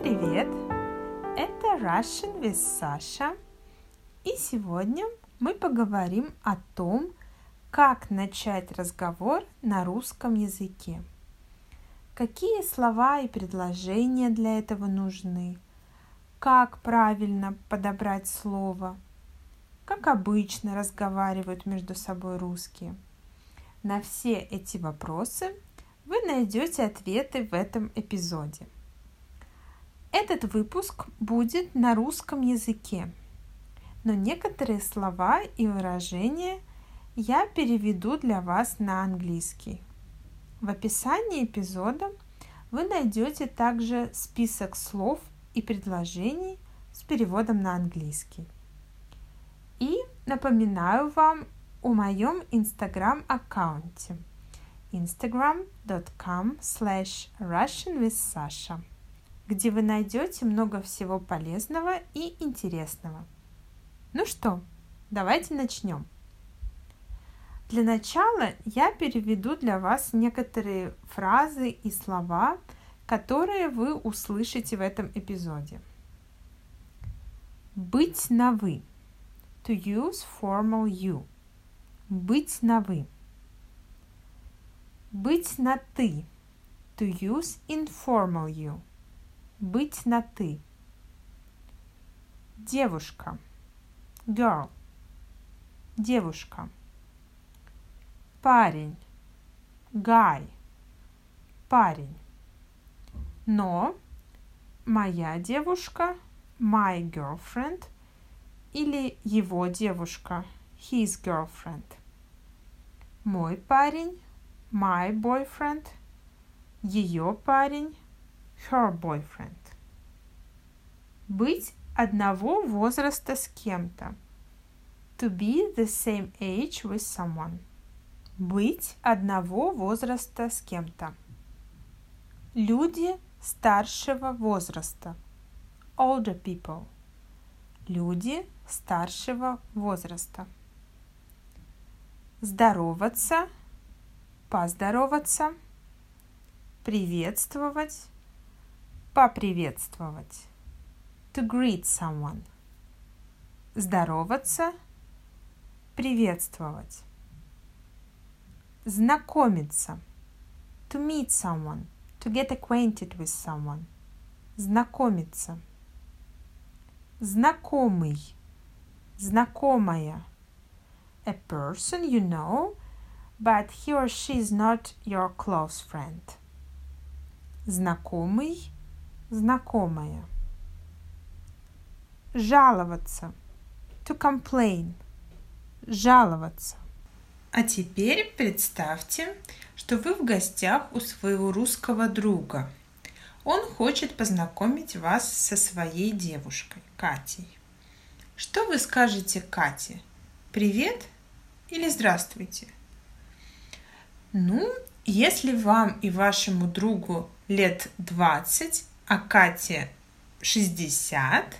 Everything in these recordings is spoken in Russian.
привет! Это Russian with Sasha. И сегодня мы поговорим о том, как начать разговор на русском языке. Какие слова и предложения для этого нужны? Как правильно подобрать слово? Как обычно разговаривают между собой русские? На все эти вопросы вы найдете ответы в этом эпизоде. Этот выпуск будет на русском языке, но некоторые слова и выражения я переведу для вас на английский. В описании эпизода вы найдете также список слов и предложений с переводом на английский. И напоминаю вам о моем инстаграм-аккаунте instagram.com slash russianwithsasha где вы найдете много всего полезного и интересного. Ну что, давайте начнем. Для начала я переведу для вас некоторые фразы и слова, которые вы услышите в этом эпизоде. Быть на вы. To use formal you. Быть на вы. Быть на ты. To use informal you. Быть на ты. Девушка. Girl. Девушка. Парень. Guy. Парень. Но моя девушка, my girlfriend, или его девушка, his girlfriend. Мой парень, my boyfriend, ее парень, her boyfriend. Быть одного возраста с кем-то. To be the same age with someone. Быть одного возраста с кем-то. Люди старшего возраста. Older people. Люди старшего возраста. Здороваться, поздороваться, приветствовать, поприветствовать. To greet someone. Здороваться, приветствовать. Знакомиться. To meet someone. To get acquainted with someone. Знакомиться. Знакомый. Знакомая. A person you know, but he or she is not your close friend. Знакомый знакомая. Жаловаться. To complain. Жаловаться. А теперь представьте, что вы в гостях у своего русского друга. Он хочет познакомить вас со своей девушкой, Катей. Что вы скажете Кате? Привет или здравствуйте? Ну, если вам и вашему другу лет 20, а Кате 60,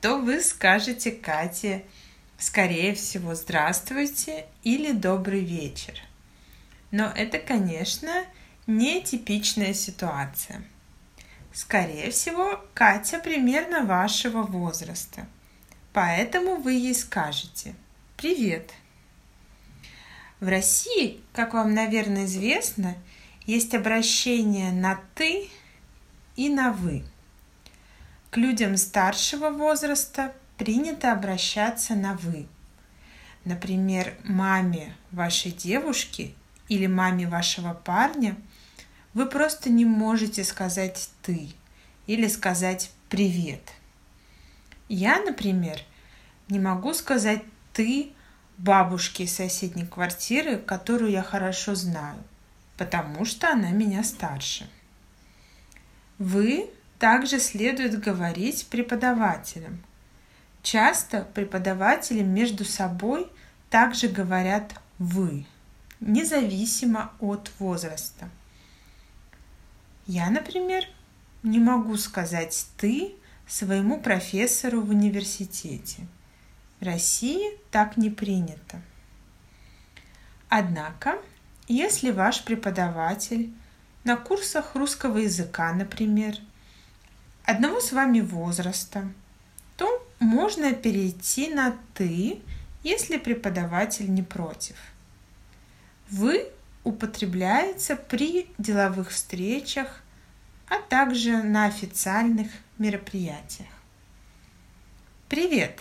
то вы скажете Кате, скорее всего, здравствуйте или добрый вечер. Но это, конечно, не типичная ситуация. Скорее всего, Катя примерно вашего возраста. Поэтому вы ей скажете «Привет». В России, как вам, наверное, известно, есть обращение на «ты» и на «вы». К людям старшего возраста принято обращаться на «вы». Например, маме вашей девушки или маме вашего парня вы просто не можете сказать «ты» или сказать «привет». Я, например, не могу сказать «ты» бабушке из соседней квартиры, которую я хорошо знаю, потому что она меня старше – вы также следует говорить преподавателям. Часто преподаватели между собой также говорят «вы», независимо от возраста. Я, например, не могу сказать «ты» своему профессору в университете. В России так не принято. Однако, если ваш преподаватель на курсах русского языка, например, одного с вами возраста, то можно перейти на «ты», если преподаватель не против. «Вы» употребляется при деловых встречах, а также на официальных мероприятиях. Привет!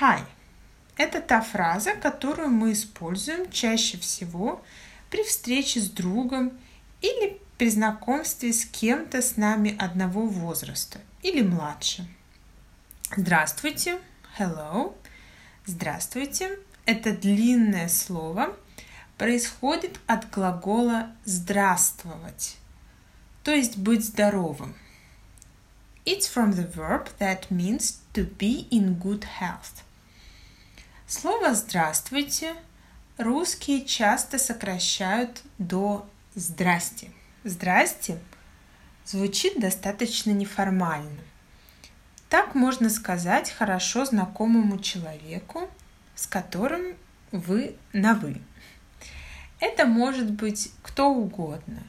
Hi! Это та фраза, которую мы используем чаще всего при встрече с другом или при знакомстве с кем-то с нами одного возраста или младше. Здравствуйте, hello, здравствуйте. Это длинное слово происходит от глагола здравствовать, то есть быть здоровым. It's from the verb that means to be in good health. Слово «здравствуйте» русские часто сокращают до «здрасте». «Здрасте» звучит достаточно неформально. Так можно сказать хорошо знакомому человеку, с которым вы на «вы». Это может быть кто угодно.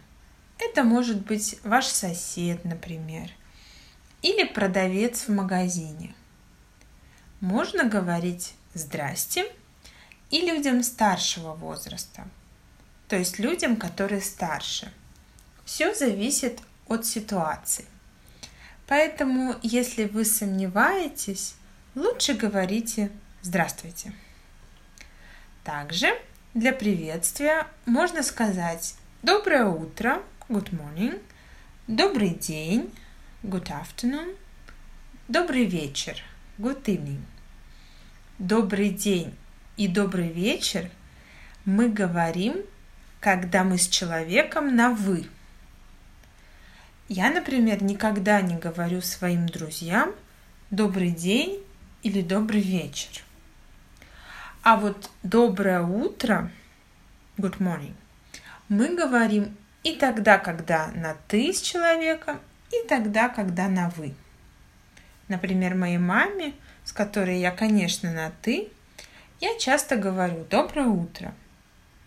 Это может быть ваш сосед, например, или продавец в магазине. Можно говорить «здрасте» и людям старшего возраста, то есть людям, которые старше. Все зависит от ситуации. Поэтому, если вы сомневаетесь, лучше говорите «здравствуйте». Также для приветствия можно сказать «доброе утро» – «good morning», «добрый день» – «good afternoon», «добрый вечер» – «good evening». Добрый день и добрый вечер мы говорим, когда мы с человеком на «вы». Я, например, никогда не говорю своим друзьям «добрый день» или «добрый вечер». А вот «доброе утро» good morning мы говорим и тогда, когда на «ты» с человеком, и тогда, когда на «вы». Например, моей маме – с которой я, конечно, на «ты», я часто говорю «доброе утро»,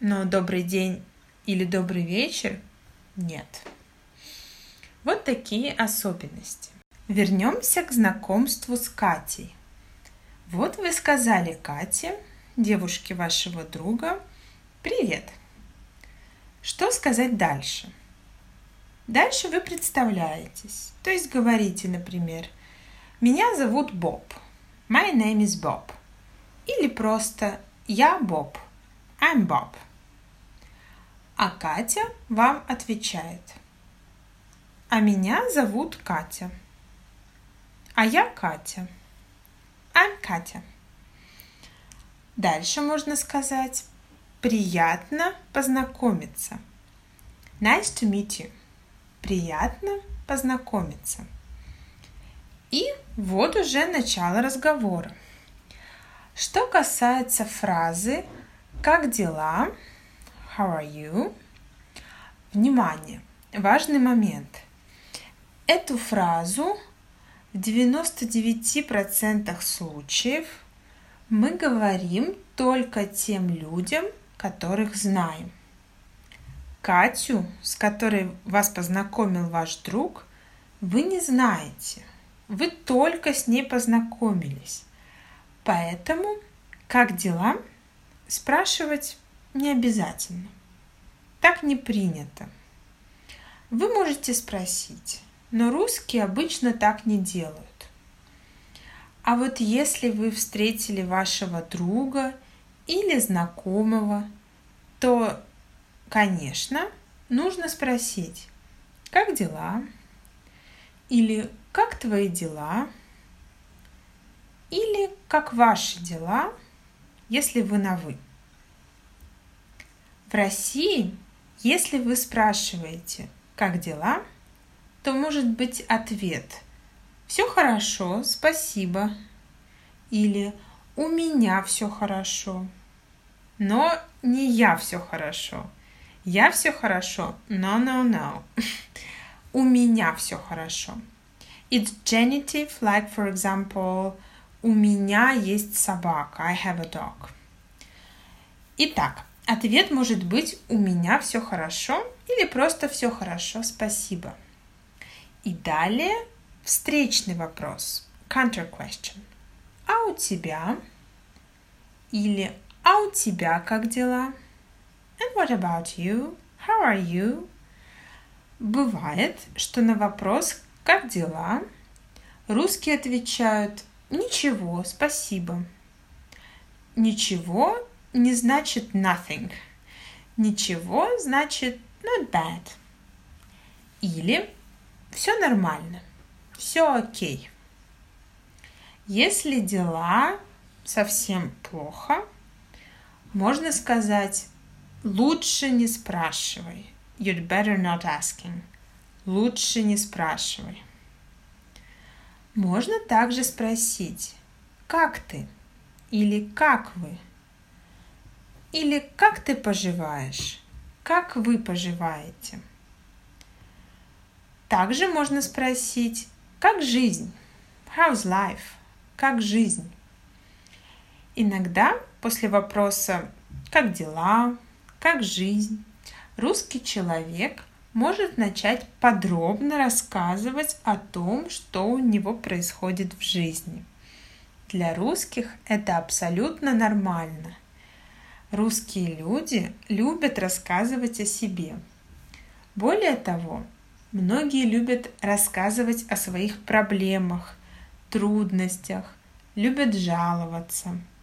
но «добрый день» или «добрый вечер» нет. Вот такие особенности. Вернемся к знакомству с Катей. Вот вы сказали Кате, девушке вашего друга, «Привет». Что сказать дальше? Дальше вы представляетесь, то есть говорите, например, «Меня зовут Боб», My name is Bob. Или просто Я Боб. I'm Bob. А Катя вам отвечает. А меня зовут Катя. А я Катя. I'm Катя. Дальше можно сказать приятно познакомиться. Nice to meet you. Приятно познакомиться. И вот уже начало разговора. Что касается фразы «Как дела?» «How are you?» Внимание! Важный момент. Эту фразу в 99% случаев мы говорим только тем людям, которых знаем. Катю, с которой вас познакомил ваш друг, вы не знаете – вы только с ней познакомились. Поэтому, как дела, спрашивать не обязательно. Так не принято. Вы можете спросить, но русские обычно так не делают. А вот если вы встретили вашего друга или знакомого, то, конечно, нужно спросить, как дела? Или как твои дела? Или как ваши дела, если вы на вы. В России, если вы спрашиваете, как дела, то может быть ответ «Все хорошо, спасибо» или «У меня все хорошо». Но не я все хорошо. Я все хорошо. No, no, no. У меня все хорошо. It's genitive, like, for example, у меня есть собака. I have a dog. Итак, ответ может быть у меня все хорошо или просто все хорошо, спасибо. И далее встречный вопрос, counter question. А у тебя? Или а у тебя как дела? And what about you? How are you? Бывает, что на вопрос «Как дела?» русские отвечают «Ничего, спасибо». Ничего не значит nothing. Ничего значит not bad. Или все нормально, все окей. Если дела совсем плохо, можно сказать лучше не спрашивай. You'd better not asking. Лучше не спрашивай. Можно также спросить, как ты? Или как вы? Или как ты поживаешь? Как вы поживаете? Также можно спросить, как жизнь? How's life? Как жизнь? Иногда после вопроса «Как дела?», «Как жизнь?», русский человек может начать подробно рассказывать о том, что у него происходит в жизни. Для русских это абсолютно нормально. Русские люди любят рассказывать о себе. Более того, многие любят рассказывать о своих проблемах, трудностях, любят жаловаться –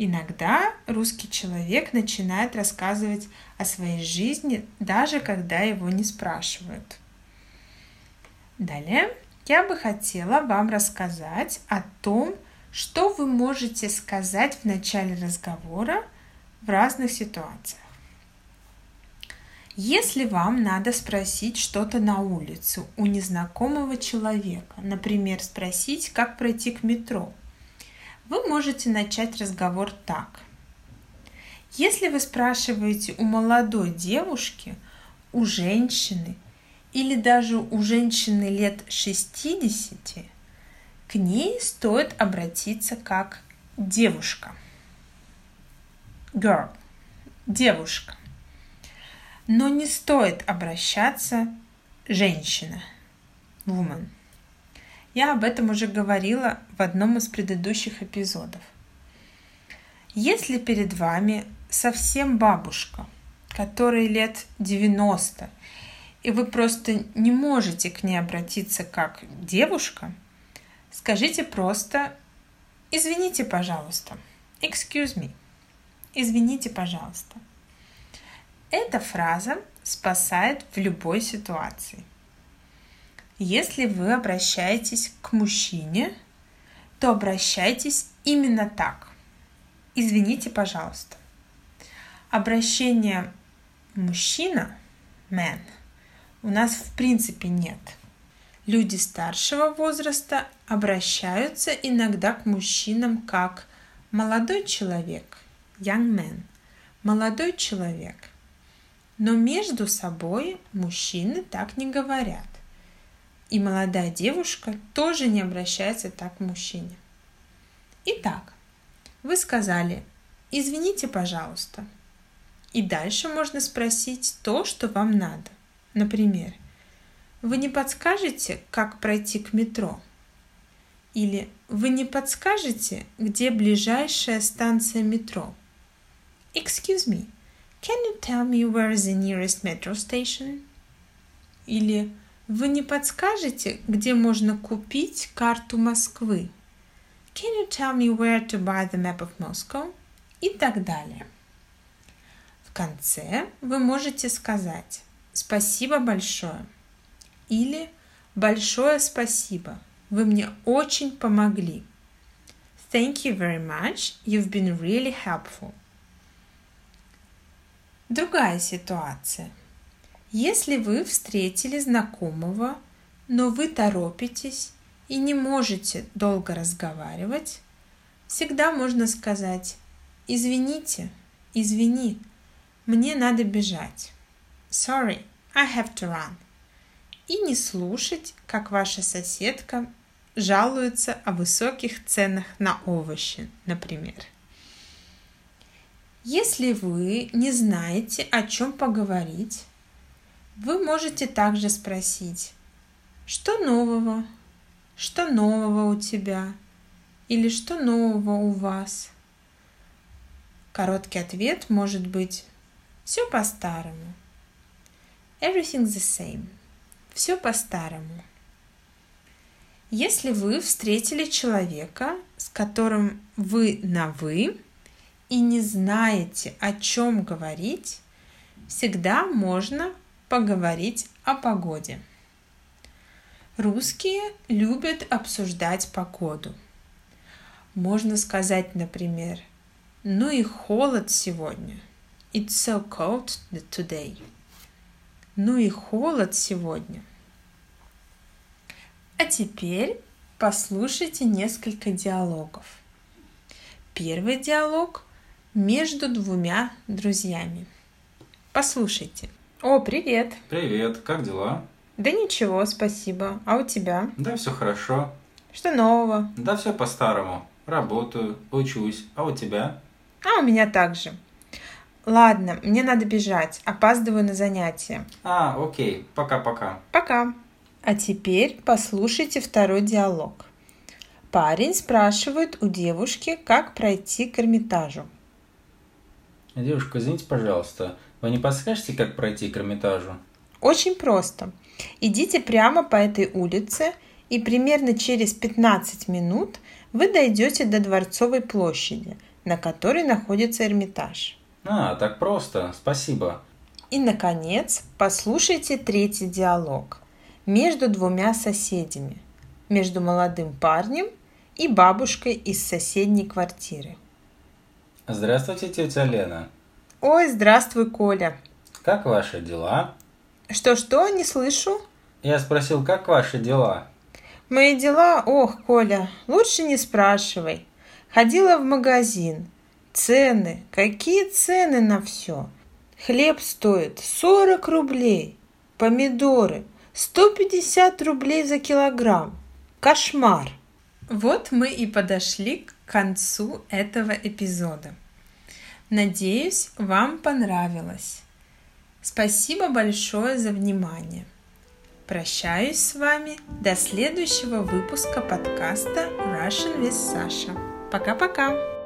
Иногда русский человек начинает рассказывать о своей жизни, даже когда его не спрашивают. Далее я бы хотела вам рассказать о том, что вы можете сказать в начале разговора в разных ситуациях. Если вам надо спросить что-то на улице у незнакомого человека, например, спросить, как пройти к метро – вы можете начать разговор так. Если вы спрашиваете у молодой девушки, у женщины или даже у женщины лет 60, к ней стоит обратиться как девушка. Girl. Девушка. Но не стоит обращаться женщина. Woman. Я об этом уже говорила в одном из предыдущих эпизодов. Если перед вами совсем бабушка, которой лет 90, и вы просто не можете к ней обратиться как девушка, скажите просто «Извините, пожалуйста». Excuse me. Извините, пожалуйста. Эта фраза спасает в любой ситуации – если вы обращаетесь к мужчине, то обращайтесь именно так. Извините, пожалуйста. Обращение мужчина, man, у нас в принципе нет. Люди старшего возраста обращаются иногда к мужчинам как молодой человек, young man, молодой человек. Но между собой мужчины так не говорят. И молодая девушка тоже не обращается так к мужчине. Итак, вы сказали «извините, пожалуйста». И дальше можно спросить то, что вам надо. Например, вы не подскажете, как пройти к метро? Или вы не подскажете, где ближайшая станция метро? Excuse me, can you tell me where is the nearest metro station? Или вы не подскажете, где можно купить карту Москвы? Can you tell me where to buy the map of Moscow? И так далее. В конце вы можете сказать «Спасибо большое» или «Большое спасибо, вы мне очень помогли». Thank you very much, you've been really helpful. Другая ситуация – если вы встретили знакомого, но вы торопитесь и не можете долго разговаривать, всегда можно сказать «Извините, извини, мне надо бежать». Sorry, I have to run. И не слушать, как ваша соседка жалуется о высоких ценах на овощи, например. Если вы не знаете, о чем поговорить, вы можете также спросить Что нового? Что нового у тебя? Или что нового у вас? Короткий ответ может быть все по-старому. Everything the same. Все по-старому. Если вы встретили человека, с которым вы на «вы» и не знаете, о чем говорить, всегда можно поговорить о погоде. Русские любят обсуждать погоду. Можно сказать, например, ну и холод сегодня. It's so cold today. Ну и холод сегодня. А теперь послушайте несколько диалогов. Первый диалог между двумя друзьями. Послушайте. О, привет. Привет, как дела? Да ничего, спасибо. А у тебя? Да, все хорошо. Что нового? Да, все по-старому. Работаю, учусь. А у тебя? А у меня также. Ладно, мне надо бежать. Опаздываю на занятия. А, окей. Пока-пока. Пока. А теперь послушайте второй диалог. Парень спрашивает у девушки, как пройти к Эрмитажу. Девушка, извините, пожалуйста, вы не подскажете, как пройти к Эрмитажу? Очень просто. Идите прямо по этой улице, и примерно через 15 минут вы дойдете до Дворцовой площади, на которой находится Эрмитаж. А, так просто. Спасибо. И, наконец, послушайте третий диалог между двумя соседями, между молодым парнем и бабушкой из соседней квартиры. Здравствуйте, тетя Лена. Ой, здравствуй, Коля. Как ваши дела? Что-что, не слышу? Я спросил, как ваши дела? Мои дела? Ох, Коля, лучше не спрашивай. Ходила в магазин. Цены, какие цены на все? Хлеб стоит 40 рублей, помидоры – 150 рублей за килограмм. Кошмар! Вот мы и подошли к концу этого эпизода. Надеюсь, вам понравилось. Спасибо большое за внимание. Прощаюсь с вами до следующего выпуска подкаста Russian with Sasha. Пока-пока!